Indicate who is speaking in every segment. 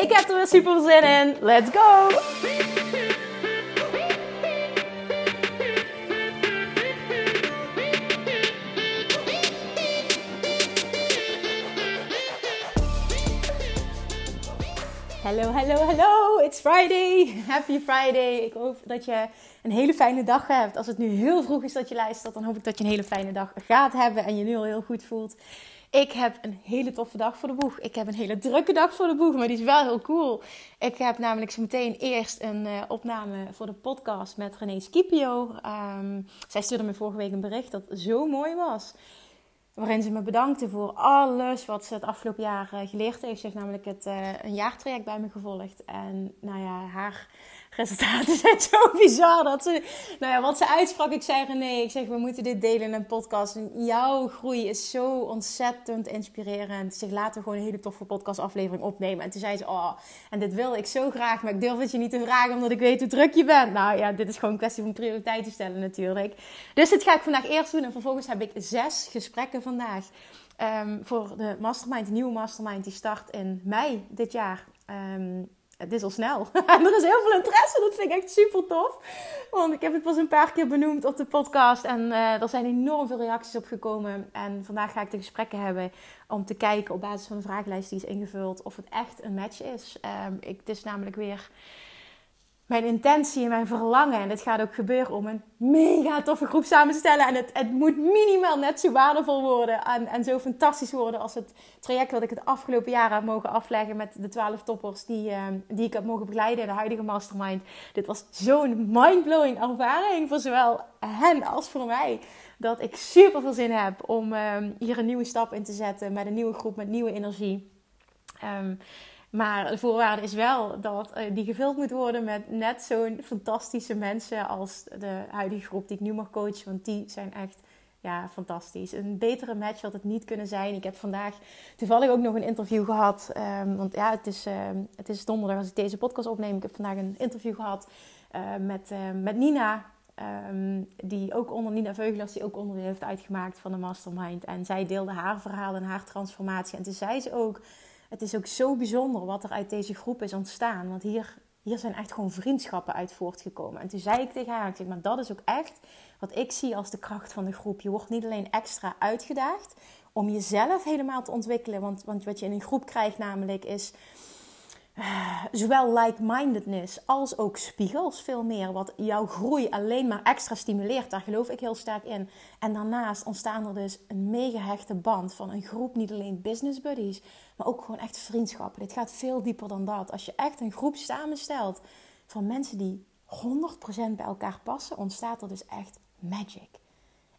Speaker 1: Ik heb er weer super zin in. Let's go! Hallo, hallo, hallo. It's Friday. Happy Friday. Ik hoop dat je een hele fijne dag hebt. Als het nu heel vroeg is dat je luistert, dan hoop ik dat je een hele fijne dag gaat hebben en je nu al heel goed voelt. Ik heb een hele toffe dag voor de boeg. Ik heb een hele drukke dag voor de boeg, maar die is wel heel cool. Ik heb namelijk zo meteen eerst een uh, opname voor de podcast met René Scipio. Um, zij stuurde me vorige week een bericht dat zo mooi was. Waarin ze me bedankte voor alles wat ze het afgelopen jaar uh, geleerd heeft. Ze heeft namelijk het, uh, een jaartraject bij me gevolgd. En nou ja, haar resultaten zijn zo bizar. Dat ze, nou ja, wat ze uitsprak, ik zei nee, ik zeg we moeten dit delen in een podcast. En jouw groei is zo ontzettend inspirerend. Zeg laten we gewoon een hele toffe podcastaflevering opnemen. En toen zei ze, oh, en dit wil ik zo graag, maar ik durf het je niet te vragen omdat ik weet hoe druk je bent. Nou ja, dit is gewoon een kwestie van prioriteiten stellen natuurlijk. Dus dit ga ik vandaag eerst doen en vervolgens heb ik zes gesprekken vandaag. Um, voor de mastermind, de nieuwe mastermind, die start in mei dit jaar. Um, het is al snel. Er is heel veel interesse. Dat vind ik echt super tof. Want ik heb het pas een paar keer benoemd op de podcast. En uh, er zijn enorm veel reacties op gekomen. En vandaag ga ik de gesprekken hebben om te kijken op basis van de vragenlijst die is ingevuld. Of het echt een match is. Um, ik, het is namelijk weer mijn intentie en mijn verlangen. En dit gaat ook gebeuren om een mega toffe groep samen te stellen. En het, het moet minimaal net zo waardevol worden. En, en zo fantastisch worden als het traject wat ik het afgelopen jaar heb mogen afleggen met de 12 toppers die, uh, die ik heb mogen begeleiden in de huidige mastermind. Dit was zo'n mindblowing ervaring voor zowel hen als voor mij. Dat ik super veel zin heb om uh, hier een nieuwe stap in te zetten met een nieuwe groep, met nieuwe energie. Um, maar de voorwaarde is wel dat uh, die gevuld moet worden met net zo'n fantastische mensen als de huidige groep die ik nu mag coachen. Want die zijn echt ja, fantastisch. Een betere match had het niet kunnen zijn. Ik heb vandaag toevallig ook nog een interview gehad. Um, want ja, het is, uh, het is donderdag als ik deze podcast opneem. Ik heb vandaag een interview gehad uh, met, met Nina. Die ook onder Nina Veugelers, die ook onderdeel heeft uitgemaakt van de Mastermind. En zij deelde haar verhaal en haar transformatie. En toen zei ze ook het is ook zo bijzonder wat er uit deze groep is ontstaan. Want hier, hier zijn echt gewoon vriendschappen uit voortgekomen. En toen zei ik tegen haar, ik zeg, maar dat is ook echt wat ik zie als de kracht van de groep. Je wordt niet alleen extra uitgedaagd om jezelf helemaal te ontwikkelen. Want, want wat je in een groep krijgt namelijk is zowel like-mindedness als ook spiegels veel meer. Wat jouw groei alleen maar extra stimuleert. Daar geloof ik heel sterk in. En daarnaast ontstaan er dus een mega hechte band van een groep. Niet alleen business buddies, maar ook gewoon echt vriendschappen. Dit gaat veel dieper dan dat. Als je echt een groep samenstelt van mensen die 100% bij elkaar passen, ontstaat er dus echt magic.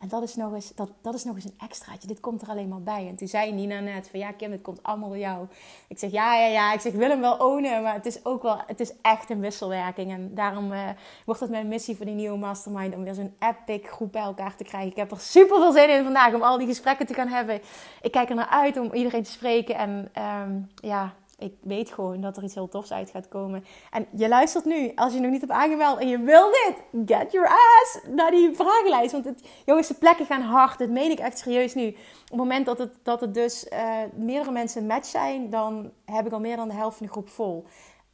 Speaker 1: En dat is, nog eens, dat, dat is nog eens een extraatje. Dit komt er alleen maar bij. En toen zei Nina net van ja Kim, het komt allemaal door jou. Ik zeg ja, ja, ja. Ik zeg wil hem wel ownen. Maar het is ook wel, het is echt een wisselwerking. En daarom uh, wordt het mijn missie voor die nieuwe mastermind. Om weer zo'n epic groep bij elkaar te krijgen. Ik heb er super veel zin in vandaag om al die gesprekken te gaan hebben. Ik kijk er naar uit om iedereen te spreken. En um, ja, ik weet gewoon dat er iets heel tofs uit gaat komen. En je luistert nu, als je nog niet hebt aangemeld en je wil dit, get your ass naar die vragenlijst. Want het, jongens, de plekken gaan hard. Dat meen ik echt serieus nu. Op het moment dat het, dat het dus uh, meerdere mensen match zijn, dan heb ik al meer dan de helft van de groep vol.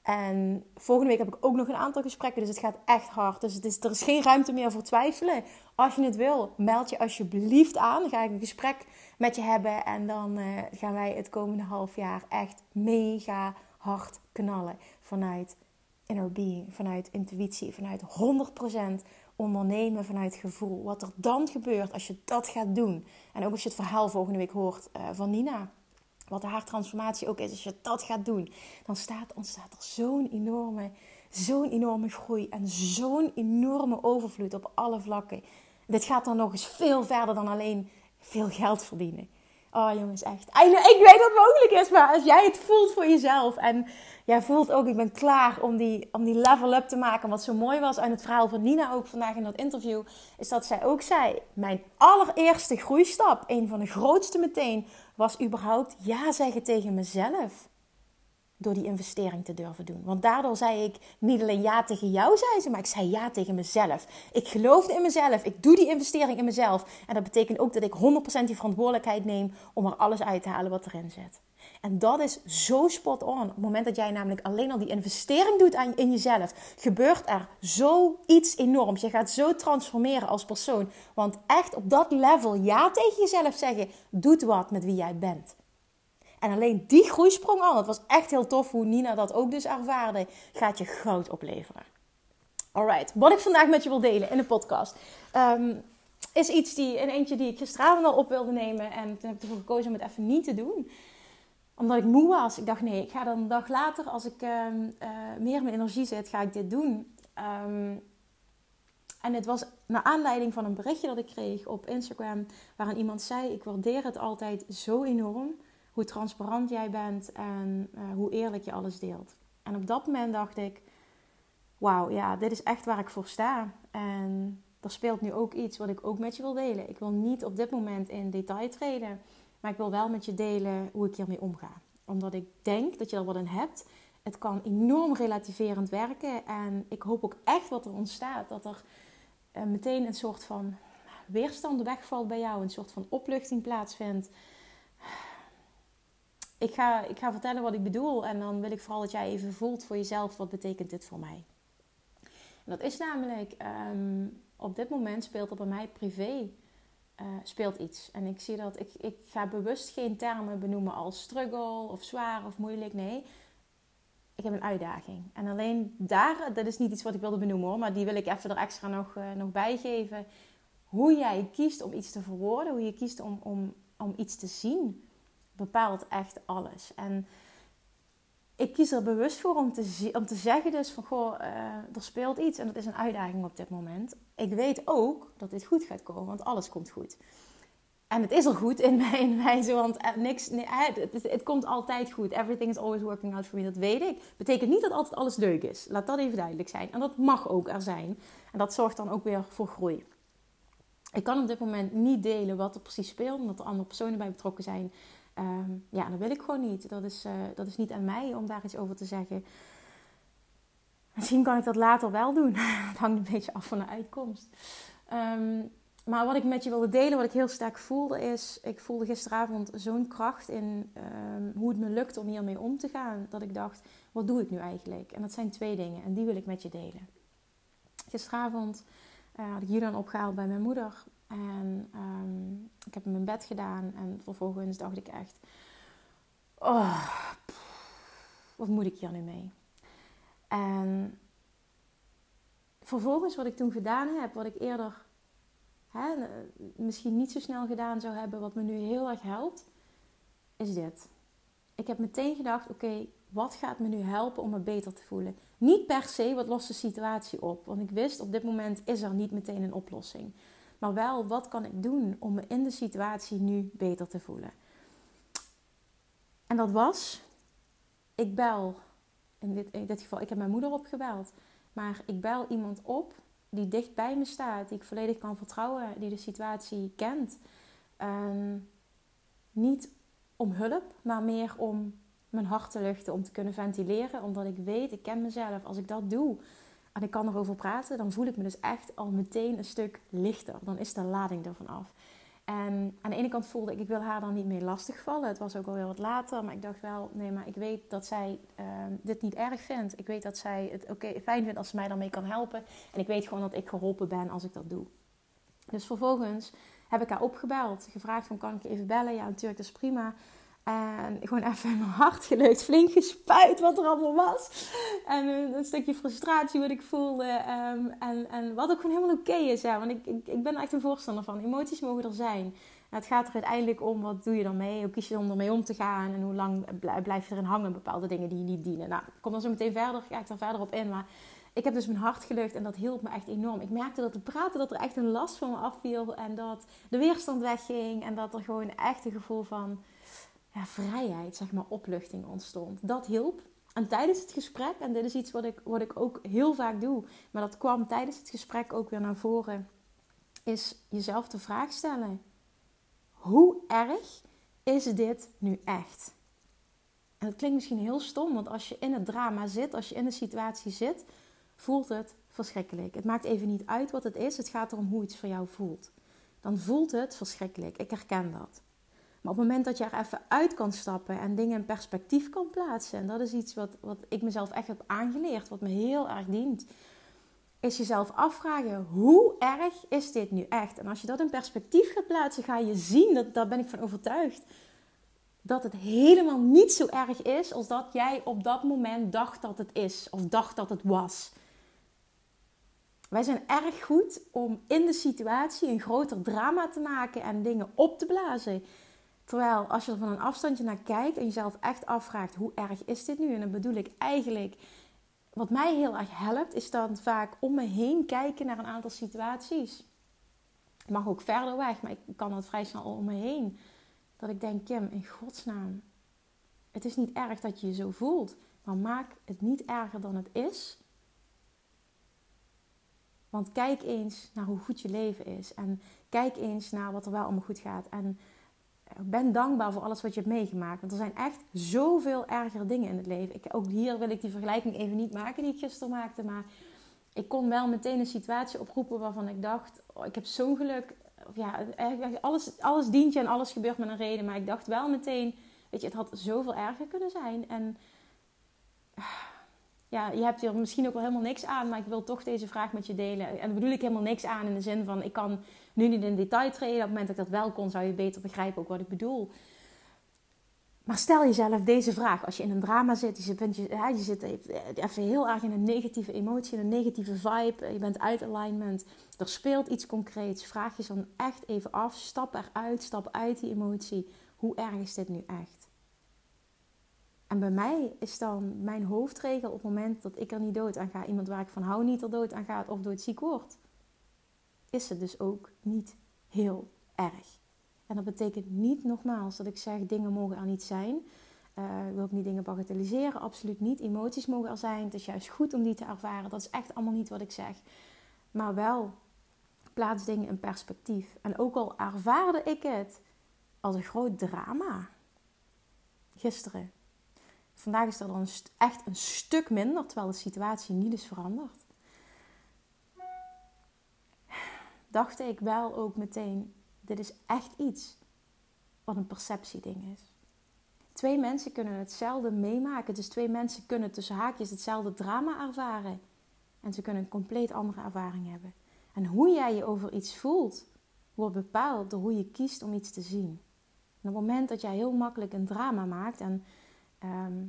Speaker 1: En volgende week heb ik ook nog een aantal gesprekken, dus het gaat echt hard. Dus het is, er is geen ruimte meer voor twijfelen. Als je het wil, meld je alsjeblieft aan. Dan ga ik een gesprek met je hebben en dan uh, gaan wij het komende half jaar echt mega hard knallen. Vanuit inner being, vanuit intuïtie, vanuit 100% ondernemen vanuit gevoel. Wat er dan gebeurt als je dat gaat doen. En ook als je het verhaal volgende week hoort uh, van Nina wat haar transformatie ook is, als je dat gaat doen, dan staat, ontstaat er zo'n enorme, zo'n enorme groei en zo'n enorme overvloed op alle vlakken. Dit gaat dan nog eens veel verder dan alleen veel geld verdienen. Oh jongens, echt. Ik weet dat het mogelijk is, maar als jij het voelt voor jezelf en jij voelt ook, ik ben klaar om die, om die level up te maken. Wat zo mooi was aan het verhaal van Nina ook vandaag in dat interview, is dat zij ook zei, mijn allereerste groeistap, een van de grootste meteen, was überhaupt ja zeggen tegen mezelf door die investering te durven doen. Want daardoor zei ik niet alleen ja tegen jou, zei ze, maar ik zei ja tegen mezelf. Ik geloofde in mezelf. Ik doe die investering in mezelf. En dat betekent ook dat ik 100% die verantwoordelijkheid neem om er alles uit te halen wat erin zit. En dat is zo spot on. Op het moment dat jij namelijk alleen al die investering doet in jezelf, gebeurt er zoiets enorms. Je gaat zo transformeren als persoon. Want echt op dat level ja tegen jezelf zeggen, doet wat met wie jij bent. En alleen die groeisprong al, het was echt heel tof hoe Nina dat ook dus ervaarde, gaat je goud opleveren. Alright, wat ik vandaag met je wil delen in de podcast, ehm, is iets die, een eentje die ik gisteravond al op wilde nemen. En toen heb ik ervoor gekozen om het even niet te doen omdat ik moe was. Ik dacht, nee, ik ga dan een dag later, als ik ehm, eh, meer mijn energie zit, ga ik dit doen. Ehm, en het was naar aanleiding van een berichtje dat ik kreeg op Instagram, waarin iemand zei: Ik waardeer het altijd zo enorm hoe transparant jij bent en uh, hoe eerlijk je alles deelt. En op dat moment dacht ik: Wauw, ja, dit is echt waar ik voor sta. En er speelt nu ook iets wat ik ook met je wil delen. Ik wil niet op dit moment in detail treden, maar ik wil wel met je delen hoe ik hiermee omga. Omdat ik denk dat je er wat in hebt. Het kan enorm relativerend werken. En ik hoop ook echt wat er ontstaat. Dat er uh, meteen een soort van weerstand wegvalt bij jou. Een soort van opluchting plaatsvindt ik ga, ik ga vertellen wat ik bedoel. En dan wil ik vooral dat jij even voelt voor jezelf. Wat betekent dit voor mij? En dat is namelijk... Um, op dit moment speelt er bij mij privé... Uh, speelt iets. En ik zie dat... Ik, ik ga bewust geen termen benoemen als struggle of zwaar of moeilijk. Nee, ik heb een uitdaging. En alleen daar... Dat is niet iets wat ik wilde benoemen hoor. Maar die wil ik even er extra nog, uh, nog bijgeven. Hoe jij kiest om iets te verwoorden. Hoe je kiest om, om, om iets te zien bepaalt echt alles. En ik kies er bewust voor om te, om te zeggen dus van... Goh, uh, er speelt iets en dat is een uitdaging op dit moment. Ik weet ook dat dit goed gaat komen, want alles komt goed. En het is al goed in mij, in mij zo, want eh, niks, nee, het, het, het, komt altijd goed. Everything is always working out for me, dat weet ik. Betekent niet dat altijd alles leuk is. Laat dat even duidelijk zijn. En dat mag ook er zijn. En dat zorgt dan ook weer voor groei. Ik kan op dit moment niet delen wat er precies speelt, omdat er andere personen bij betrokken zijn. Um, ja, dat wil ik gewoon niet. Dat is, uh, dat is niet aan mij om daar iets over te zeggen. Misschien kan ik dat later wel doen. Het hangt een beetje af van de uitkomst. Um, maar wat ik met je wilde delen, wat ik heel sterk voelde, is... Ik voelde gisteravond zo'n kracht in um, hoe het me lukt om hiermee om te gaan. Dat ik dacht, wat doe ik nu eigenlijk? En dat zijn twee dingen. En die wil ik met je delen. Gisteravond uh, had ik Julian opgehaald bij mijn moeder. En um, ik heb in bed gedaan. En vervolgens dacht ik echt... Oh, wat moet ik hier nu mee? En vervolgens wat ik toen gedaan heb, wat ik eerder hè, misschien niet zo snel gedaan zou hebben, wat me nu heel erg helpt, is dit. Ik heb meteen gedacht, oké, wat gaat me nu helpen om me beter te voelen? Niet per se wat lost de situatie op, want ik wist op dit moment is er niet meteen een oplossing. Maar wel, wat kan ik doen om me in de situatie nu beter te voelen? En dat was, ik bel, in dit, in dit geval, ik heb mijn moeder opgebeld. Maar ik bel iemand op die dicht bij me staat, die ik volledig kan vertrouwen, die de situatie kent. niet om hulp, maar meer om mijn hart te luchten, om te kunnen ventileren. Omdat ik weet, ik ken mezelf. Als ik dat doe, en ik kan erover praten, dan voel ik me dus echt al meteen een stuk lichter. Dan is de lading ervan af. En aan de ene kant voelde ik, ik wil haar dan niet meer lastigvallen. Het was ook alweer wat later, maar ik dacht wel, nee, maar ik weet dat zij ehm, dit niet erg vindt. Ik weet dat zij het oké fijn vindt als ze mij daarmee kan helpen. En ik weet gewoon dat ik geholpen ben als ik dat doe. Dus vervolgens heb ik haar opgebeld, gevraagd van kan ik even bellen? Ja, natuurlijk, dat is prima. En gewoon even in mijn hart gelukt, flink gespuit wat er allemaal was. En een, stukje frustratie wat ik voelde. Um, en, en wat ook gewoon helemaal oké is. Ja. Want ik, ik, ik ben echt een voorstander van. Emoties mogen er zijn. het gaat er uiteindelijk om, wat doe je dan mee? Hoe kies je om ermee om te gaan? En hoe lang blijf je erin hangen? Bepaalde dingen die je niet dienen. Nou, ik kom dan zo meteen verder, ga ik daar verder op in. Maar ik heb dus mijn hart gelucht en dat hielp me echt enorm. Ik merkte dat het praten, dat er echt een last van me afviel. En dat de weerstand wegging. En dat er gewoon echt een gevoel van ja, vrijheid, zeg maar, opluchting ontstond. Dat hielp. En tijdens het gesprek, en dit is iets wat ik, wat ik ook heel vaak doe, maar dat kwam tijdens het gesprek ook weer naar voren, is jezelf de vraag stellen: hoe erg is dit nu echt? En dat klinkt misschien heel stom, want als je in het drama zit, als je in de situatie zit, voelt het verschrikkelijk. Het maakt even niet uit wat het is, het gaat erom hoe iets voor jou voelt. Dan voelt het verschrikkelijk. Ik herken dat. Maar op het moment dat je er even uit kan stappen en dingen in perspectief kan plaatsen, en dat is iets wat, wat ik mezelf echt heb aangeleerd, wat me heel erg dient, is jezelf afvragen: hoe erg is dit nu echt? En als je dat in perspectief gaat plaatsen, ga je zien, dat, daar ben ik van overtuigd, dat het helemaal niet zo erg is als dat jij op dat moment dacht dat het is of dacht dat het was. Wij zijn erg goed om in de situatie een groter drama te maken en dingen op te blazen. Terwijl als je er van een afstandje naar kijkt en jezelf echt afvraagt hoe erg is dit nu? En dan bedoel ik eigenlijk, wat mij heel erg helpt, is dan vaak om me heen kijken naar een aantal situaties. Ik mag ook verder weg, maar ik kan dat vrij snel om me heen. Dat ik denk, Kim, in godsnaam, het is niet erg dat je je zo voelt, maar maak het niet erger dan het is. Want kijk eens naar hoe goed je leven is. En kijk eens naar wat er wel allemaal goed gaat. En ben dankbaar voor alles wat je hebt meegemaakt. Want er zijn echt zoveel ergere dingen in het leven. Ik, ook hier wil ik die vergelijking even niet maken die ik gisteren maakte. Maar ik kon wel meteen een situatie oproepen waarvan ik dacht... Oh, ik heb zo'n geluk. Ja, alles, alles dient je en alles gebeurt met een reden. Maar ik dacht wel meteen... Weet je, het had zoveel erger kunnen zijn. En ja, je hebt hier misschien ook wel helemaal niks aan, maar ik wil toch deze vraag met je delen. En daar bedoel ik helemaal niks aan in de zin van, ik kan nu niet in detail treden. Op het moment dat ik dat wel kon, zou je beter begrijpen ook wat ik bedoel. Maar stel jezelf deze vraag. Als je in een drama zit, je, bent, je, je zit even heel erg in een negatieve emotie, in een negatieve vibe. Je bent uit alignment. Er speelt iets concreets. Vraag je dan echt even af. Stap eruit, stap uit die emotie. Hoe erg is dit nu echt? En bij mij is dan mijn hoofdregel op het moment dat ik er niet dood aan ga, iemand waar ik van hou niet er dood aan gaat of doodziek wordt, is het dus ook niet heel erg. En dat betekent niet nogmaals dat ik zeg dingen mogen er niet zijn. Uh, ik wil ook niet dingen bagatelliseren, absoluut niet. Emoties mogen er zijn. Het is juist goed om die te ervaren. Dat is echt allemaal niet wat ik zeg. Maar wel plaats dingen in perspectief. En ook al ervaarde ik het als een groot drama. Gisteren Vandaag is er dan echt een stuk minder, terwijl de situatie niet is veranderd. Dacht ik wel ook meteen, dit is echt iets wat een perceptieding is. Twee mensen kunnen hetzelfde meemaken, dus twee mensen kunnen tussen haakjes hetzelfde drama ervaren. En ze kunnen een compleet andere ervaring hebben. En hoe jij je over iets voelt, wordt bepaald door hoe je kiest om iets te zien. En op het moment dat jij heel makkelijk een drama maakt en Ehm,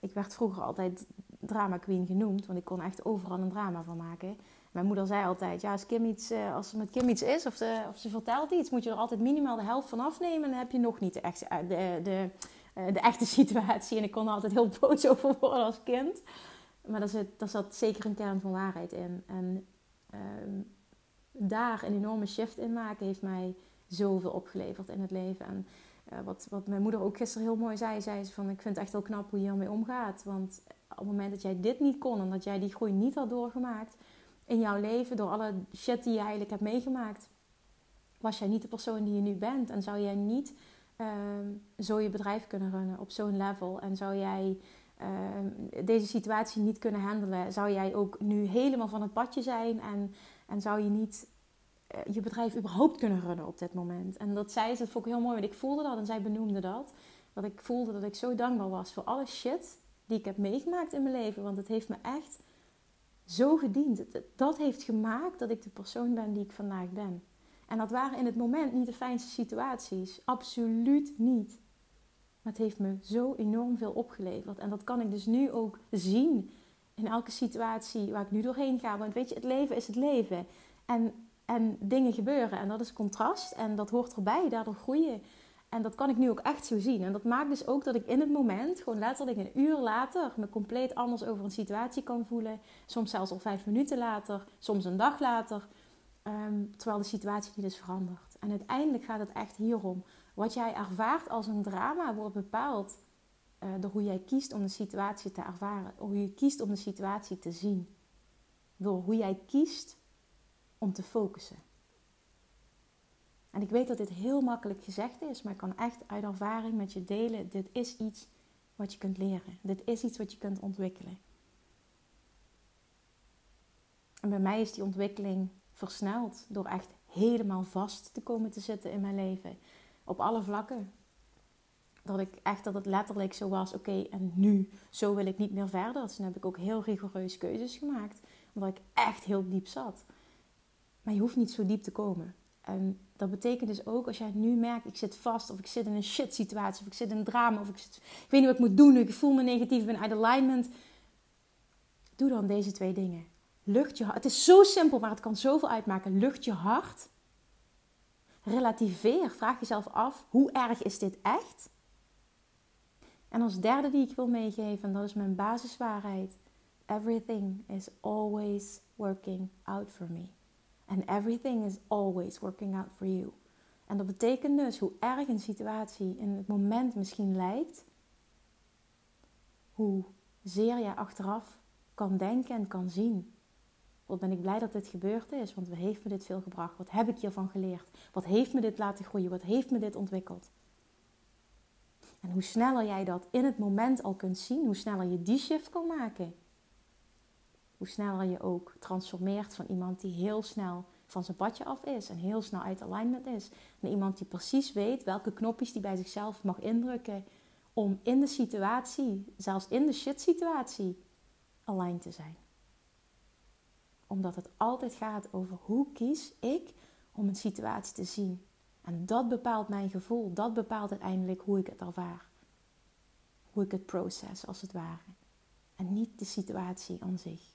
Speaker 1: ik werd vroeger altijd drama queen genoemd, want ik kon echt overal een drama van maken. Mijn moeder zei altijd, ja, als, Kim iets, eh, als er met Kim iets is of, de, of ze vertelt iets, moet je er altijd minimaal de helft van afnemen. En dan heb je nog niet de, echte, eh, de, de, eh, de echte situatie. En ik kon er altijd heel boos over worden als kind. Maar daar daar zat zeker een kern van waarheid in. En ehm, daar een enorme shift in maken heeft mij zoveel opgeleverd in het leven. En wat, wat mijn moeder ook gisteren heel mooi zei, zei ze van ik vind het echt heel knap hoe je hiermee omgaat. Want op het moment dat jij dit niet kon en dat jij die groei niet had doorgemaakt in jouw leven, door alle shit die je eigenlijk hebt meegemaakt, was jij niet de persoon die je nu bent. En zou jij niet uh, zo je bedrijf kunnen runnen op zo'n level. En zou jij uh, deze situatie niet kunnen handelen, zou jij ook nu helemaal van het padje zijn en, en zou je niet eh, je bedrijf überhaupt kunnen runnen op dit moment. En dat zei ze, dat vond ik heel mooi, want ik voelde dat en zij benoemde dat. Dat ik voelde dat ik zo dankbaar was voor alle shit die ik heb meegemaakt in mijn leven. Want het heeft me echt zo gediend. Dat heeft gemaakt dat ik de persoon ben die ik vandaag ben. En dat waren in het moment niet de fijnste situaties. Absoluut niet. Maar het heeft me zo enorm veel opgeleverd. En dat kan ik dus nu ook zien in elke situatie waar ik nu doorheen ga. Want weet je, het leven is het leven. En en dingen gebeuren. En dat is contrast. En dat hoort erbij. Daardoor groeien. En dat kan ik nu ook echt zo zien. En dat maakt dus ook dat ik in het moment, gewoon letterlijk een uur later, me compleet anders over een situatie kan voelen. Soms zelfs al vijf minuten later, soms een dag later. Ehm, terwijl de situatie niet is veranderd. En uiteindelijk gaat het echt hierom. Wat jij ervaart als een drama wordt bepaald uh, door hoe jij kiest om de situatie te ervaren. Hoe je kiest om de situatie te zien. Door hoe jij kiest om te focussen. En ik weet dat dit heel makkelijk gezegd is, maar ik kan echt uit ervaring met je delen. Dit is iets wat je kunt leren. Dit is iets wat je kunt ontwikkelen. En bij mij is die ontwikkeling versneld door echt helemaal vast te komen te zitten in mijn leven. Op alle vlakken. Dat ik echt dat het letterlijk zo was, oké, en nu, zo wil ik niet meer verder. Dus toen heb ik ook heel rigoureus keuzes gemaakt. Omdat ik echt heel diep zat. Maar je hoeft niet zo diep te komen. En dat betekent dus ook als jij nu merkt, ik zit vast, of ik zit in een shit situatie, of ik zit in een drama, of ik, ik weet niet wat ik moet doen, ik voel me negatief, ik ben uit alignment. Doe dan deze twee dingen. Lucht je hart. Het is zo simpel, maar het kan zoveel uitmaken. Lucht je hart. Relativeer. Vraag jezelf af, hoe erg is dit echt? En als derde die ik wil meegeven, en dat is mijn basiswaarheid. Everything is always working out for me. And everything is always working out for you. En dat betekent dus hoe erg een situatie in het moment misschien lijkt, hoe zeer je achteraf kan denken en kan zien. Wat ben ik blij dat dit gebeurd is, want wat heeft me dit veel gebracht? Wat heb ik hiervan geleerd? Wat heeft me dit laten groeien? Wat heeft me dit ontwikkeld? En hoe sneller jij dat in het moment al kunt zien, hoe sneller je die shift kan maken, hoe sneller je ook transformeert van iemand die heel snel van zijn padje af is en heel snel uit alignment is. Naar iemand die precies weet welke knopjes die bij zichzelf mag indrukken om in de situatie, zelfs in de shit situatie, aligned te zijn. Omdat het altijd gaat over hoe kies ik om een situatie te zien. En dat bepaalt mijn gevoel, dat bepaalt uiteindelijk hoe ik het ervaar. Hoe ik het proces als het ware. En niet de situatie aan zich.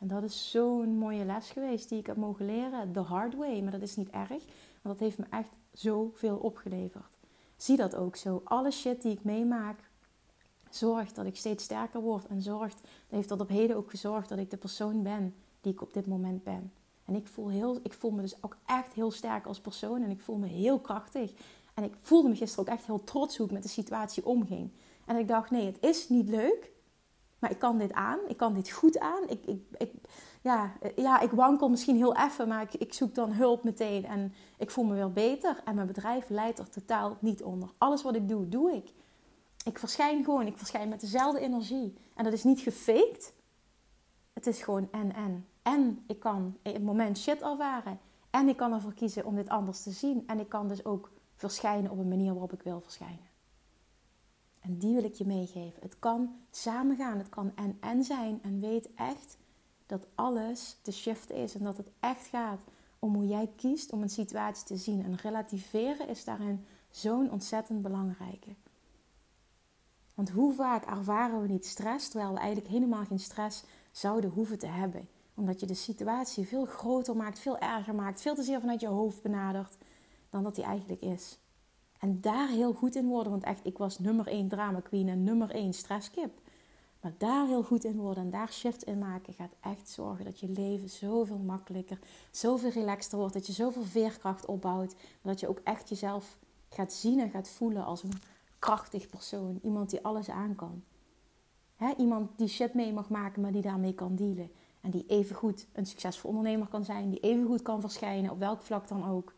Speaker 1: En dat is zo'n mooie les geweest die ik heb mogen leren. The hard way. Maar dat is niet erg. Want dat heeft me echt zoveel opgeleverd. Zie dat ook zo. Alle shit die ik meemaak, zorgt dat ik steeds sterker word. En zorgt, dat heeft tot op heden ook gezorgd dat ik de persoon ben die ik op dit moment ben. En ik voel, heel, ik voel me dus ook echt heel sterk als persoon. En ik voel me heel krachtig. En ik voelde me gisteren ook echt heel trots hoe ik met de situatie omging. En ik dacht, nee, het is niet leuk. Maar ik kan dit aan. Ik kan dit goed aan. Ik, ik, ja, ja, ik wankel misschien heel even, maar ik, ik zoek dan hulp meteen. En ik voel me weer beter. En mijn bedrijf leidt er totaal niet onder. Alles wat ik doe, doe ik. Ik verschijn gewoon. Ik verschijn met dezelfde energie. En dat is niet gefaked. Het is gewoon en en. En ik kan in het moment shit ervaren. En ik kan ervoor kiezen om dit anders te zien. En ik kan dus ook verschijnen op een manier waarop ik wil verschijnen. En die wil ik je meegeven. Het kan samengaan, het kan en-en zijn. En weet echt dat alles de shift is en dat het echt gaat om hoe jij kiest om een situatie te zien. En relativeren is daarin zo'n ontzettend belangrijke. Want hoe vaak ervaren we niet stress, terwijl we eigenlijk helemaal geen stress zouden hoeven te hebben. Omdat je de situatie veel groter maakt, veel erger maakt, veel te zeer vanuit je hoofd benadert dan dat die eigenlijk is. En daar heel goed in worden. Want echt, ik was nummer 1 drama queen en nummer 1 stresskip. Maar daar heel goed in worden en daar shift in maken gaat echt zorgen dat je leven zoveel makkelijker, zoveel relaxter wordt. Dat je zoveel veerkracht opbouwt. Dat je ook echt jezelf gaat zien en gaat voelen als een krachtig persoon. Iemand die alles aan kan. iemand die shit mee mag maken, maar die daarmee kan dealen. En die even goed een succesvol ondernemer kan zijn. Die even goed kan verschijnen, op welk vlak dan ook.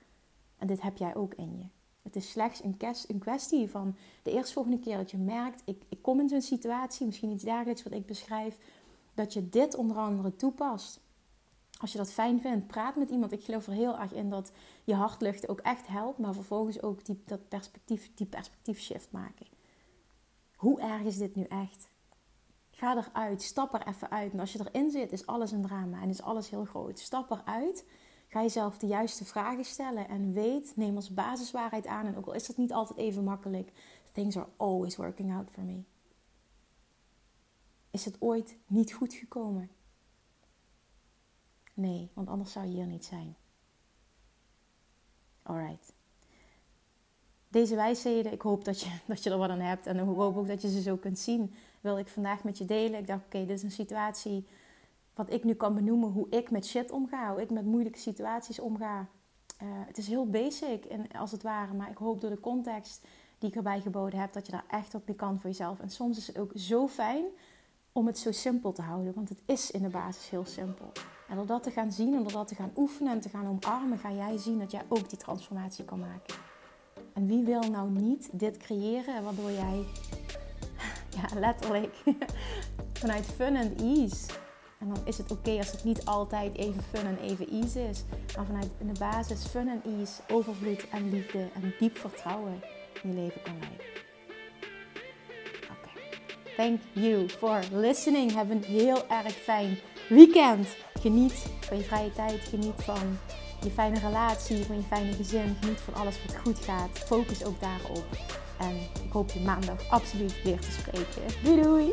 Speaker 1: En dit heb jij ook in je. Het is slechts een, kwestie van de eerstvolgende keer dat je merkt, ik, ik kom in zo'n situatie, misschien iets dergelijks wat ik beschrijf, dat je dit onder andere toepast. Als je dat fijn vindt, praat met iemand. Ik geloof er heel erg in dat je hartlucht ook echt helpt, maar vervolgens ook die, dat perspectief, die perspectief shift maken. Hoe erg is dit nu echt? Ga eruit, stap er even uit. En als je erin zit, is alles een drama en is alles heel groot. Stap eruit Ga jezelf de juiste vragen stellen en weet, neem als basiswaarheid aan. En ook al is dat niet altijd even makkelijk, things are always working out for me. Is het ooit niet goed gekomen? Nee, want anders zou je hier niet zijn. Alright. deze wijsheden, ik hoop dat je, dat je er wat aan hebt. En ik hoop ook dat je ze zo kunt zien. Wil ik vandaag met je delen. Ik dacht, oké, dit is een situatie wat ik nu kan benoemen. Hoe ik met shit omga. Hoe ik met moeilijke situaties omga. Uh, het is heel basic, in, als het ware. Maar ik hoop door de context die ik erbij geboden heb, dat je daar echt wat mee kan voor jezelf. En soms is het ook zo fijn om het zo simpel te houden. Want het is in de basis heel simpel. En door dat te gaan zien en door dat te gaan oefenen en te gaan omarmen, ga jij zien dat jij ook die transformatie kan maken. En wie wil nou niet dit creëren waardoor jij, ja, letterlijk, vanuit fun and ease. En dan is het oké als het niet altijd even fun en even ease is. Maar vanuit de basis fun and ease, overvloed en liefde en diep vertrouwen in je leven kan leiden. Oké. Thank you for listening. Have een heel erg fijn weekend. Geniet van je vrije tijd. Geniet van je fijne relatie, van je fijne gezin. Geniet van alles wat goed gaat. Focus ook daarop. En ik hoop je maandag absoluut weer te spreken. Doei doei!